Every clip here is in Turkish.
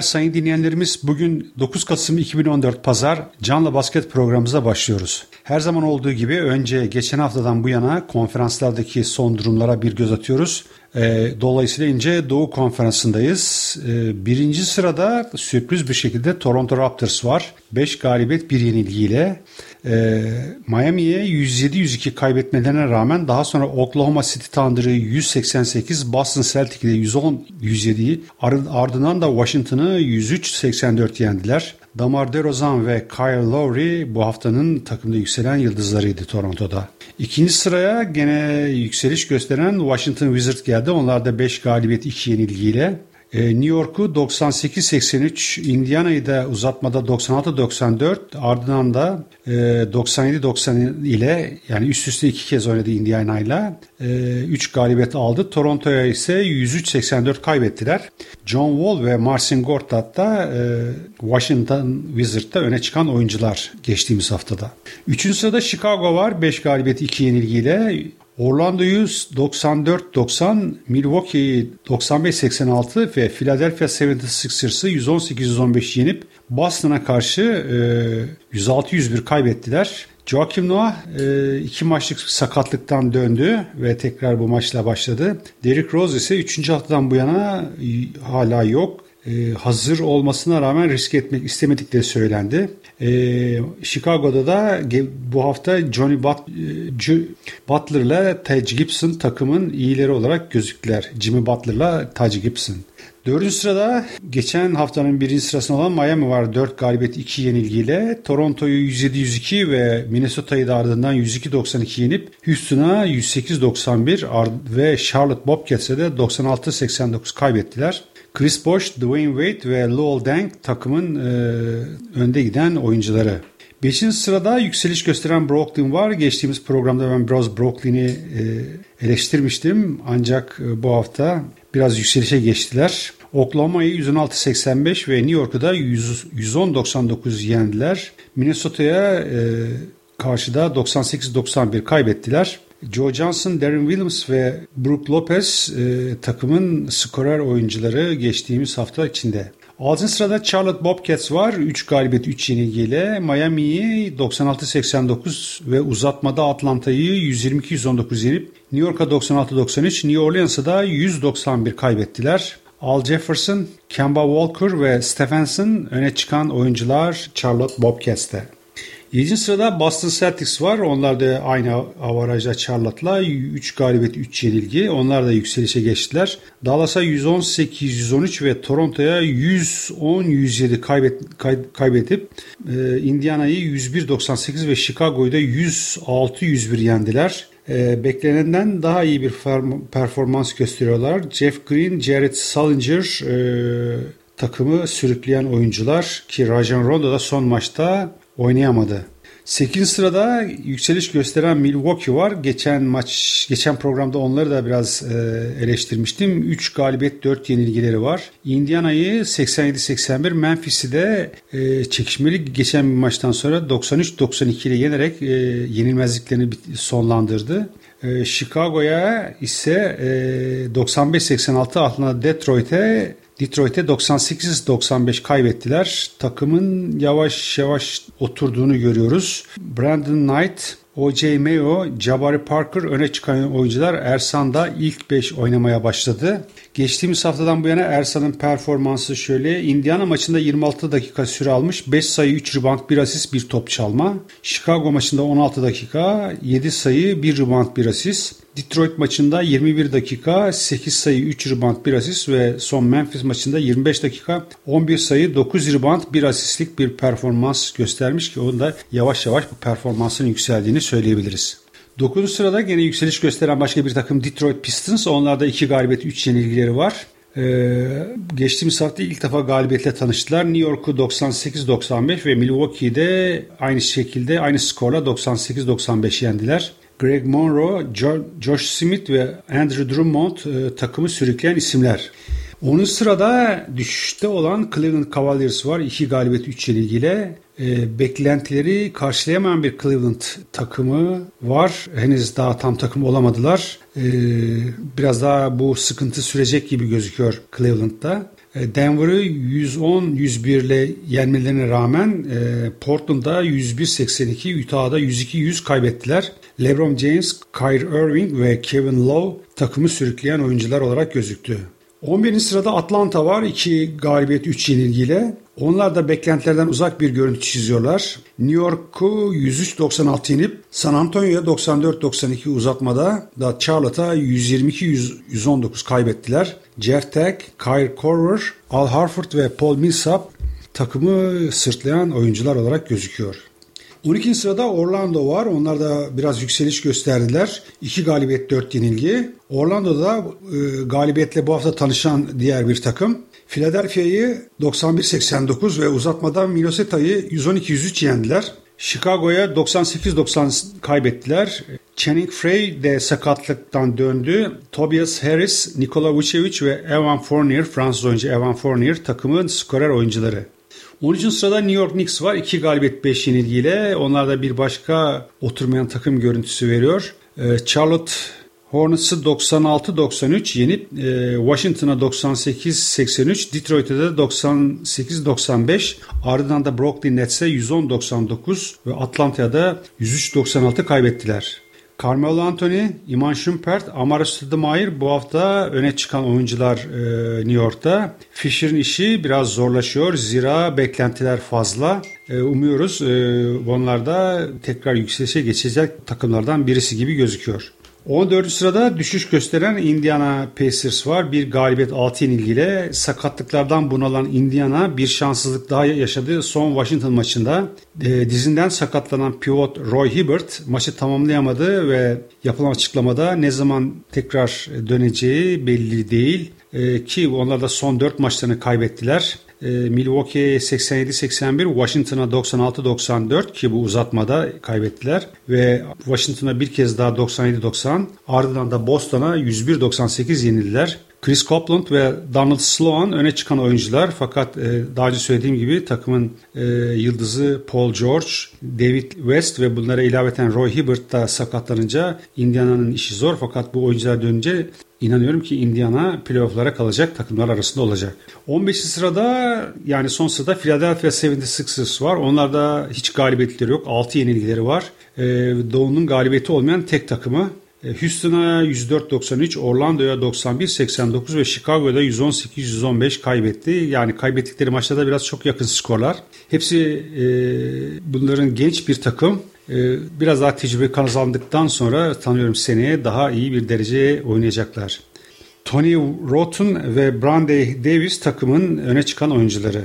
günler sayın dinleyenlerimiz. Bugün 9 Kasım 2014 Pazar Canlı Basket programımıza başlıyoruz. Her zaman olduğu gibi önce geçen haftadan bu yana konferanslardaki son durumlara bir göz atıyoruz. E, dolayısıyla ince Doğu Konferansı'ndayız. E, birinci sırada sürpriz bir şekilde Toronto Raptors var. 5 galibiyet bir yenilgiyle. E, Miami'ye 107-102 kaybetmelerine rağmen daha sonra Oklahoma City Thunder'ı 188, Boston Celtic'i 110-107'yi ardından da Washington'ı 103-84 yendiler. Damar DeRozan ve Kyle Lowry bu haftanın takımda yükselen yıldızlarıydı Toronto'da. İkinci sıraya gene yükseliş gösteren Washington Wizards geldi. Onlar da 5 galibiyet 2 yenilgiyle New York'u 98-83, Indiana'yı da uzatmada 96-94, ardından da 97-90 e, ile yani üst üste iki kez oynadı Indiana'yla. 3 e, galibiyet aldı. Toronto'ya ise 103-84 kaybettiler. John Wall ve Marcin Gortat da Washington Wizards'ta öne çıkan oyuncular geçtiğimiz haftada. Üçüncü sırada Chicago var. 5 galibiyet 2 yenilgiyle. Orlando'yu 94-90, Milwaukee'yi 95-86 ve Philadelphia 76ers'ı 118-115 yenip Boston'a karşı e, 106-101 kaybettiler. Joakim Noah e, iki maçlık sakatlıktan döndü ve tekrar bu maçla başladı. Derrick Rose ise 3. haftadan bu yana hala yok. E, hazır olmasına rağmen risk etmek istemedikleri söylendi. E, Chicago'da da bu hafta Johnny But e, Butler ile Taj Gibson takımın iyileri olarak gözüktüler. Jimmy Butler ile Taj Gibson. Dördüncü sırada geçen haftanın birinci sırasında olan Miami var. 4 galibiyet 2 yenilgiyle. Toronto'yu 107-102 ve Minnesota'yı da ardından 102-92 yenip Houston'a 108-91 ve Charlotte Bobcats'e de 96-89 kaybettiler. Chris Bosh, Dwayne Wade ve Lowell Deng takımın e, önde giden oyuncuları. Beşinci sırada yükseliş gösteren Brooklyn var. Geçtiğimiz programda ben biraz Brooklyn'i e, eleştirmiştim. Ancak e, bu hafta biraz yükselişe geçtiler. Oklahoma'yı 116-85 ve New York'u da 110-99 yendiler. Minnesota'ya e, karşıda 98-91 kaybettiler. Joe Johnson, Darren Williams ve Brook Lopez e, takımın skorer oyuncuları geçtiğimiz hafta içinde. 6. sırada Charlotte Bobcats var. 3 galibiyet 3 yenilgiyle. Miami'yi 96-89 ve uzatmada Atlanta'yı 122-119 yenip New York'a 96-93, New Orleans'a da 191 kaybettiler. Al Jefferson, Kemba Walker ve Stephenson öne çıkan oyuncular Charlotte Bobcats'te. 7. sırada Boston Celtics var. Onlar da aynı avarajda Charlotte'la 3 galibiyet 3 yenilgi. Onlar da yükselişe geçtiler. Dallas'a 118-113 ve Toronto'ya 110-107 kaybet, kay, kaybedip e, Indiana'yı 101-98 ve Chicago'yu da 106-101 yendiler. E, beklenenden daha iyi bir performans gösteriyorlar. Jeff Green, Jared Sullinger e, takımı sürükleyen oyuncular ki Rajon Rondo da son maçta oynayamadı. 8. sırada yükseliş gösteren Milwaukee var. Geçen maç, geçen programda onları da biraz e, eleştirmiştim. 3 galibiyet 4 yenilgileri var. Indiana'yı 87-81, Memphis'i de e, çekişmeli geçen bir maçtan sonra 93-92 ile yenerek e, yenilmezliklerini sonlandırdı. E, Chicago'ya ise e, 95-86 altına Detroit'e Detroit'e 98-95 kaybettiler. Takımın yavaş yavaş oturduğunu görüyoruz. Brandon Knight, O.J. Mayo, Jabari Parker öne çıkan oyuncular Ersan'da ilk 5 oynamaya başladı. Geçtiğimiz haftadan bu yana Ersan'ın performansı şöyle. Indiana maçında 26 dakika süre almış. 5 sayı, 3 rebound, 1 asist, 1 top çalma. Chicago maçında 16 dakika, 7 sayı, 1 rebound, 1 asist. Detroit maçında 21 dakika 8 sayı 3 rebound 1 asist ve son Memphis maçında 25 dakika 11 sayı 9 rebound 1 asistlik bir performans göstermiş ki onun da yavaş yavaş bu performansın yükseldiğini söyleyebiliriz. 9. sırada gene yükseliş gösteren başka bir takım Detroit Pistons. Onlarda 2 galibiyet 3 yenilgileri var. Ee, geçtiğimiz hafta ilk defa galibiyetle tanıştılar. New York'u 98-95 ve Milwaukee'de aynı şekilde aynı skorla 98-95 yendiler. Greg Monroe, Josh Smith ve Andrew Drummond e, takımı sürükleyen isimler. Onun sırada düşüşte olan Cleveland Cavaliers var. 2 galibiyet 3 yenilgiyle. E, beklentileri karşılayamayan bir Cleveland takımı var. Henüz daha tam takım olamadılar. E, biraz daha bu sıkıntı sürecek gibi gözüküyor Cleveland'da. E, Denver'ı 110-101 ile yenmelerine rağmen e, Portland'da 101-82, Utah'da 102-100 kaybettiler. LeBron James, Kyrie Irving ve Kevin Love takımı sürükleyen oyuncular olarak gözüktü. 11. sırada Atlanta var. 2 galibiyet 3 yenilgiyle. Onlar da beklentilerden uzak bir görüntü çiziyorlar. New York'u 103-96 yenip San Antonio'ya 94-92 uzatmada da Charlotte'a 122-119 kaybettiler. Jeff Teague, Kyle Korver, Al Harford ve Paul Millsap takımı sırtlayan oyuncular olarak gözüküyor. 12. sırada Orlando var. Onlar da biraz yükseliş gösterdiler. 2 galibiyet 4 yenilgi. Orlando'da e, galibiyetle bu hafta tanışan diğer bir takım. Philadelphia'yı 91-89 ve uzatmadan Minnesota'yı 112-103 yendiler. Chicago'ya 98-90 kaybettiler. Channing Frey de sakatlıktan döndü. Tobias Harris, Nikola Vucevic ve Evan Fournier, Fransız oyuncu Evan Fournier takımın skorer oyuncuları. 13. sırada New York Knicks var. 2 galibiyet 5 yenilgiyle. Onlar da bir başka oturmayan takım görüntüsü veriyor. Ee, Charlotte Hornets'ı 96-93 yenip e, Washington'a 98-83, Detroit'e de 98-95, ardından da Brooklyn Nets'e 110-99 ve Atlanta'ya da 103-96 kaybettiler. Carmelo Anthony, Iman Shumpert, Amara Stoudemire bu hafta öne çıkan oyuncular e, New York'ta. Fisher'in işi biraz zorlaşıyor zira beklentiler fazla. E, umuyoruz e, onlar da tekrar yükselişe geçecek takımlardan birisi gibi gözüküyor. 14. sırada düşüş gösteren Indiana Pacers var. Bir galibiyet 6 yenilgiyle sakatlıklardan bunalan Indiana bir şanssızlık daha yaşadı. Son Washington maçında e, dizinden sakatlanan pivot Roy Hibbert maçı tamamlayamadı ve yapılan açıklamada ne zaman tekrar döneceği belli değil. E, ki onlar da son 4 maçlarını kaybettiler. E, Milwaukee'ye 87-81, Washington'a 96-94 ki bu uzatmada kaybettiler ve Washington'a bir kez daha 97-90 ardından da Boston'a 101-98 yenildiler. Chris Copeland ve Donald Sloan öne çıkan oyuncular fakat e, daha önce söylediğim gibi takımın e, yıldızı Paul George, David West ve bunlara ilaveten Roy Hibbert da sakatlanınca Indiana'nın işi zor fakat bu oyuncular dönünce İnanıyorum ki Indiana playofflara kalacak takımlar arasında olacak. 15. sırada yani son sırada Philadelphia 76ers var. Onlarda hiç galibiyetleri yok. 6 yenilgileri var. Ee, Doğu'nun galibiyeti olmayan tek takımı. Ee, Houston'a 104-93, Orlando'ya 91-89 ve Chicago'da 118-115 kaybetti. Yani kaybettikleri maçlarda biraz çok yakın skorlar. Hepsi e, bunların genç bir takım. Ee, biraz daha tecrübe kazandıktan sonra tanıyorum seneye daha iyi bir dereceye oynayacaklar. Tony Rotten ve Brandy Davis takımın öne çıkan oyuncuları.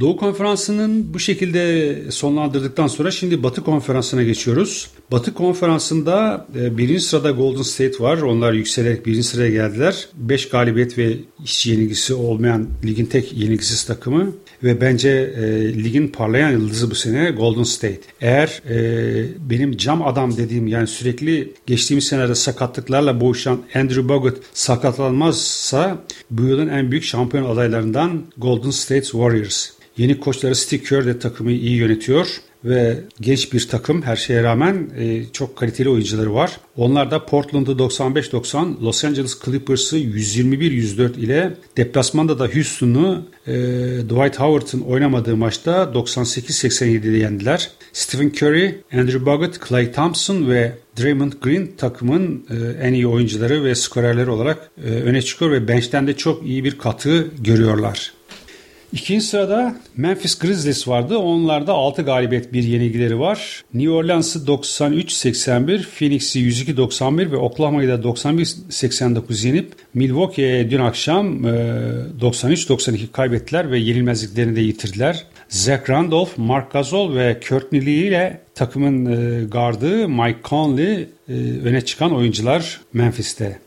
Doğu Konferansı'nın bu şekilde sonlandırdıktan sonra şimdi Batı Konferansı'na geçiyoruz. Batı Konferansı'nda e, birinci sırada Golden State var. Onlar yükselerek birinci sıraya geldiler. 5 galibiyet ve hiç yenilgisi olmayan ligin tek yenilgisiz takımı ve bence e, ligin parlayan yıldızı bu sene Golden State. Eğer e, benim cam adam dediğim yani sürekli geçtiğimiz senelerde sakatlıklarla boğuşan Andrew Bogut sakatlanmazsa bu yılın en büyük şampiyon adaylarından Golden State Warriors. Yeni koçları Steve Kerr de takımı iyi yönetiyor ve genç bir takım her şeye rağmen e, çok kaliteli oyuncuları var. Onlar da Portland'ı 95-90, Los Angeles Clippers'ı 121-104 ile deplasmanda da Houston'u e, Dwight Howard'ın oynamadığı maçta 98-87'de yendiler. Stephen Curry, Andrew Bogut, Clay Thompson ve Draymond Green takımın e, en iyi oyuncuları ve skorerleri olarak e, öne çıkıyor ve bench'ten de çok iyi bir katı görüyorlar. İkinci sırada Memphis Grizzlies vardı. Onlarda 6 galibiyet bir yenilgileri var. New Orleans'ı 93-81, Phoenix'i 102-91 ve Oklahoma'yı da 91-89 yenip Milwaukee'ye dün akşam 93-92 e, kaybettiler ve yenilmezliklerini de yitirdiler. Zach Randolph, Mark Gasol ve Courtney Lee ile takımın e, gardı Mike Conley e, öne çıkan oyuncular Memphis'te.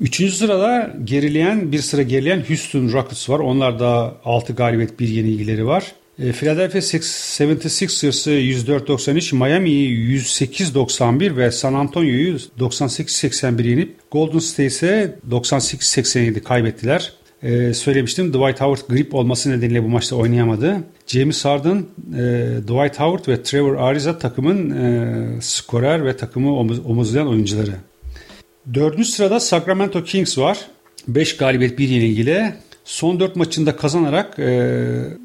Üçüncü sırada gerileyen bir sıra gerileyen Houston Rockets var. Onlar da 6 galibiyet bir yenilgileri var. E, Philadelphia 76ers'ı 104-93, Miami'yi 108-91 ve San Antonio'yu 98-81 yenip Golden State'e 98-87 kaybettiler. Ee, söylemiştim Dwight Howard grip olması nedeniyle bu maçta oynayamadı. James Harden, e, Dwight Howard ve Trevor Ariza takımın e, skorer ve takımı omuz, omuzlayan oyuncuları. Dördüncü sırada Sacramento Kings var. 5 galibiyet bir yenilgiyle. Son 4 maçında kazanarak e,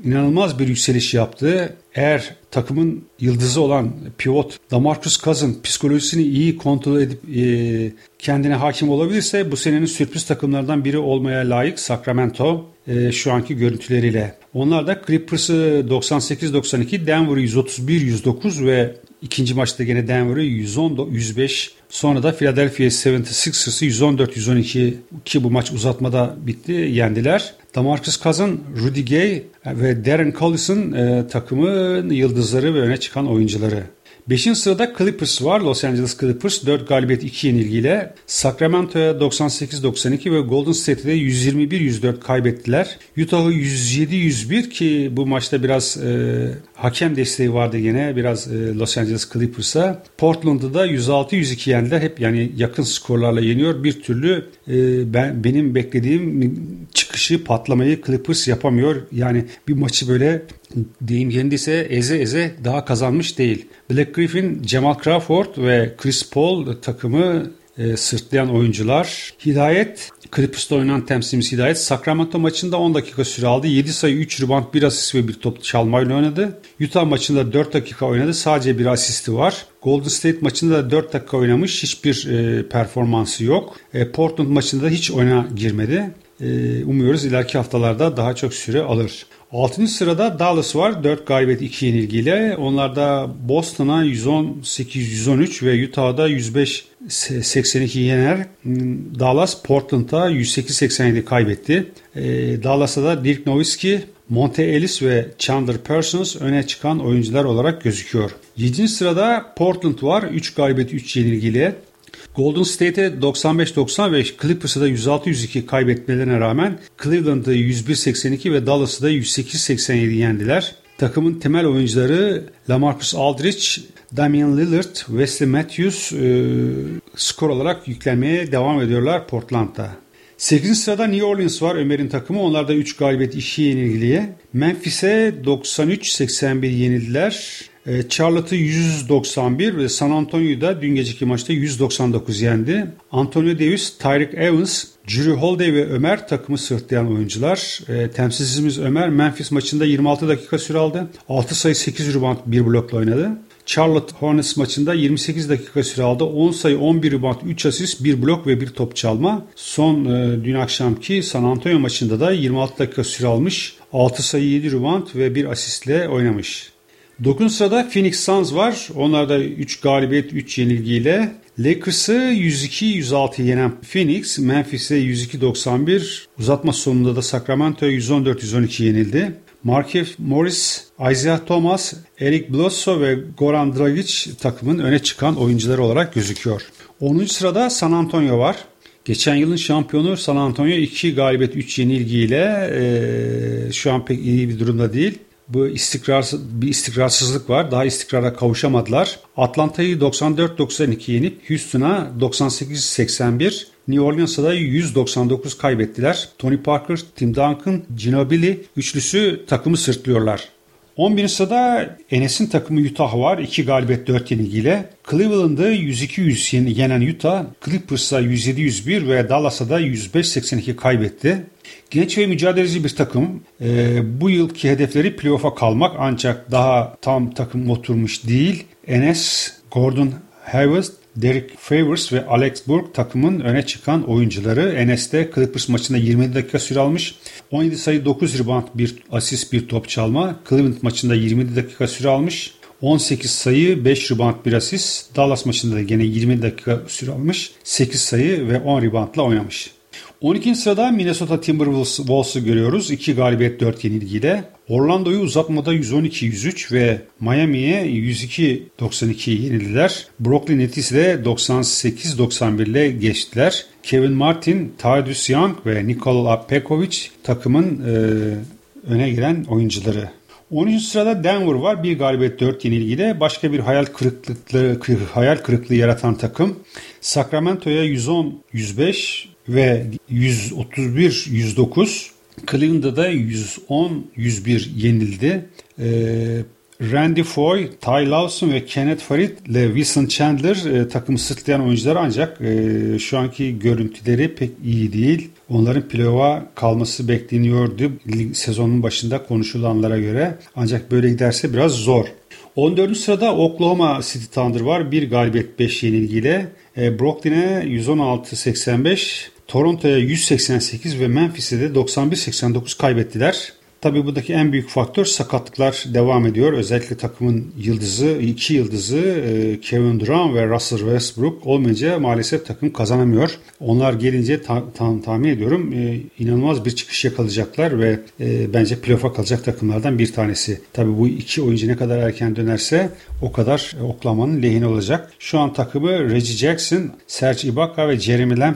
inanılmaz bir yükseliş yaptı. Eğer takımın yıldızı olan pivot Damarcus Cousins psikolojisini iyi kontrol edip e, kendine hakim olabilirse bu senenin sürpriz takımlardan biri olmaya layık Sacramento e, şu anki görüntüleriyle. Onlar da Clippers'ı 98-92, Denver'ı 131-109 ve ikinci maçta gene Denver'ı 110-105 sonra da Philadelphia 76ers'ı 114-112 ki bu maç uzatmada bitti yendiler. Damarcus Cousins, Rudy Gay ve Darren Collison e, takımın yıldızları ve öne çıkan oyuncuları. 5. sırada Clippers var. Los Angeles Clippers 4 galibiyet 2 yenilgiyle Sacramento'ya 98-92 ve Golden State'de 121-104 kaybettiler. Utah'ı 107-101 ki bu maçta biraz e, hakem desteği vardı yine biraz e, Los Angeles Clippers'a. Portland'ı da 106-102 yendiler. Hep yani yakın skorlarla yeniyor. Bir türlü e, ben benim beklediğim çıkışı patlamayı Clippers yapamıyor. Yani bir maçı böyle deyim yerindeyse eze eze daha kazanmış değil. Black Griffin, Jamal Crawford ve Chris Paul takımı e, sırtlayan oyuncular. Hidayet, Clippers'ta oynanan temsilcimiz Hidayet, Sacramento maçında 10 dakika süre aldı. 7 sayı, 3 rebound, 1 asist ve bir top çalmayla oynadı. Utah maçında 4 dakika oynadı. Sadece bir asisti var. Golden State maçında da 4 dakika oynamış. Hiçbir e, performansı yok. E, Portland maçında da hiç oyuna girmedi. E, umuyoruz ileriki haftalarda daha çok süre alır. 6. sırada Dallas var. 4 galibiyet 2 yenilgiyle. Onlar da Boston'a 118-113 ve Utah'da 105-82 yener. Dallas Portland'a 108-87 kaybetti. E, Dallas'a da Dirk Nowitzki, Monte Ellis ve Chandler Parsons öne çıkan oyuncular olarak gözüküyor. 7. sırada Portland var. 3 galibiyet 3 yenilgiyle. Golden State'e 95-90 ve Clippers'a da 106-102 kaybetmelerine rağmen Cleveland'ı 101-82 ve Dallas'ı da 108-87 yendiler. Takımın temel oyuncuları Lamarcus Aldridge, Damian Lillard, Wesley Matthews e, skor olarak yüklenmeye devam ediyorlar Portland'da. 8. sırada New Orleans var Ömer'in takımı. Onlar da 3 galibiyet 2 yenilgiye. Memphis'e 93-81 yenildiler. E, Charlotte'ı 191 ve San Antonio'yu da dün geceki maçta 199 yendi. Antonio Davis, Tyreek Evans, Drew Holiday ve Ömer takımı sırtlayan oyuncular. E, temsilcimiz Ömer Memphis maçında 26 dakika süre aldı. 6 sayı 8 rebound 1 blokla oynadı. Charlotte Hornets maçında 28 dakika süre aldı. 10 sayı, 11 rebound, 3 asist, 1 blok ve 1 top çalma. Son e, dün akşamki San Antonio maçında da 26 dakika süre almış. 6 sayı, 7 rebound ve 1 asistle oynamış. 9. sırada Phoenix Suns var. Onlar da 3 galibiyet 3 yenilgiyle Lakers'ı 102-106 yenen Phoenix, Memphis'e 102-91, uzatma sonunda da Sacramento'ya 114-112 yenildi. Markef Morris, Isaiah Thomas, Eric Bledsoe ve Goran Dragic takımın öne çıkan oyuncuları olarak gözüküyor. 10. sırada San Antonio var. Geçen yılın şampiyonu San Antonio 2 galibiyet 3 yenilgiyle e, şu an pek iyi bir durumda değil bu istikrarsız bir istikrarsızlık var. Daha istikrara kavuşamadılar. Atlanta'yı 94-92 yenip Houston'a 98-81, New Orleans'a da 199 kaybettiler. Tony Parker, Tim Duncan, Ginobili üçlüsü takımı sırtlıyorlar. 11. sırada Enes'in takımı Utah var. 2 galibiyet 4 yenilgiyle. Cleveland'ı 102-100 yenen Utah, Clippers'a 107-101 ve Dallas'a da 105-82 kaybetti. Genç ve mücadeleci bir takım. E, bu yılki hedefleri playoff'a kalmak ancak daha tam takım oturmuş değil. Enes, Gordon Hayward, Derek Favors ve Alex Burke takımın öne çıkan oyuncuları. Enes de Clippers maçında 27 dakika süre almış. 17 sayı 9 rebound, bir asist, bir top çalma. Cleveland maçında 27 dakika süre almış. 18 sayı, 5 rebound, 1 asist. Dallas maçında da gene 20 dakika süre almış. 8 sayı ve 10 reboundla oynamış. 12. sırada Minnesota Timberwolves'u görüyoruz. 2 galibiyet 4 yenilgiyle. Orlando'yu uzatmada 112-103 ve Miami'ye 102-92 yenildiler. Brooklyn Nets'i de 98-91 ile geçtiler. Kevin Martin, Tadius Young ve Nikola Pekovic takımın e, öne gelen oyuncuları. 13. sırada Denver var. Bir galibiyet 4 yenilgiyle başka bir hayal kırıklığı hayal kırıklığı yaratan takım. Sacramento'ya 110-105 ve 131-109 Cleveland'da da 110-101 yenildi. Ee, Randy Foy, Ty Lawson ve Kenneth Farid ile Wilson Chandler e, takımı sırtlayan oyuncular ancak e, şu anki görüntüleri pek iyi değil. Onların playoff'a kalması bekleniyordu sezonun başında konuşulanlara göre. Ancak böyle giderse biraz zor. 14. sırada Oklahoma City Thunder var. Bir galibiyet 5 yenilgiyle. E, Brooklyn'e 116-85, Toronto'ya 188 ve Memphis'e de 91-89 kaybettiler. Tabii buradaki en büyük faktör sakatlıklar devam ediyor. Özellikle takımın yıldızı, iki yıldızı e, Kevin Durant ve Russell Westbrook olmayınca maalesef takım kazanamıyor. Onlar gelince ta- ta- tahmin ediyorum e, inanılmaz bir çıkış yakalayacaklar ve e, bence playoff'a kalacak takımlardan bir tanesi. Tabii bu iki oyuncu ne kadar erken dönerse o kadar Oklahoma'nın lehine olacak. Şu an takımı Reggie Jackson, Serge Ibaka ve Jeremy Lamb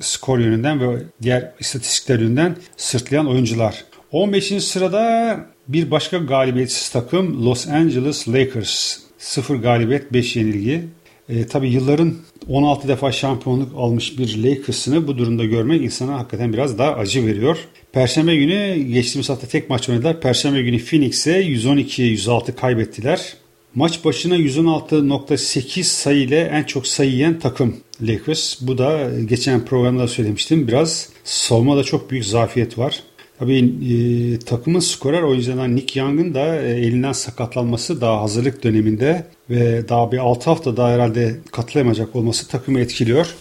skor yönünden ve diğer istatistikler yönünden sırtlayan oyuncular. 15. sırada bir başka galibiyetsiz takım Los Angeles Lakers. 0 galibiyet 5 yenilgi. E, tabii yılların 16 defa şampiyonluk almış bir Lakers'ını bu durumda görmek insana hakikaten biraz daha acı veriyor. Perşembe günü geçtiğimiz hafta tek maç oynadılar. Perşembe günü Phoenix'e 112-106 kaybettiler. Maç başına 116.8 sayı ile en çok sayı yiyen takım Lakers. Bu da geçen programda söylemiştim. Biraz savunmada çok büyük zafiyet var. Tabii e, takımın skorer oyuncularından Nick Young'ın da e, elinden sakatlanması daha hazırlık döneminde ve daha bir 6 hafta daha herhalde katılamayacak olması takımı etkiliyor.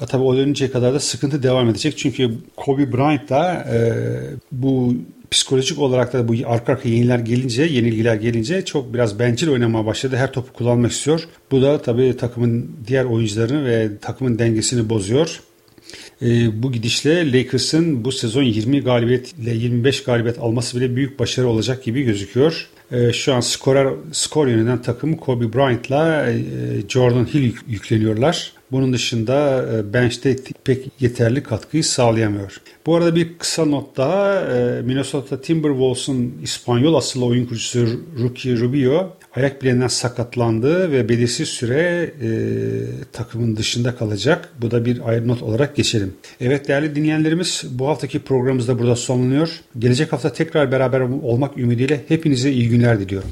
E, tabii o dönünceye kadar da sıkıntı devam edecek. Çünkü Kobe Bryant da e, bu psikolojik olarak da bu arka arka yeniler gelince, yenilgiler gelince çok biraz bencil oynamaya başladı. Her topu kullanmak istiyor. Bu da tabii takımın diğer oyuncularını ve takımın dengesini bozuyor. E, bu gidişle Lakers'ın bu sezon 20 galibiyet ile 25 galibiyet alması bile büyük başarı olacak gibi gözüküyor. E, şu an skorer, skor yönünden takım Kobe Bryant'la e, Jordan Hill yükleniyorlar. Bunun dışında e, bench'te pek yeterli katkıyı sağlayamıyor. Bu arada bir kısa not daha. E, Minnesota Timberwolves'un İspanyol asıllı oyun kurucusu Rookie Rubio ayak bileğinden sakatlandı ve belirsiz süre e, takımın dışında kalacak. Bu da bir ayrı not olarak geçelim. Evet değerli dinleyenlerimiz bu haftaki programımız da burada sonlanıyor. Gelecek hafta tekrar beraber olmak ümidiyle hepinize iyi günler diliyorum.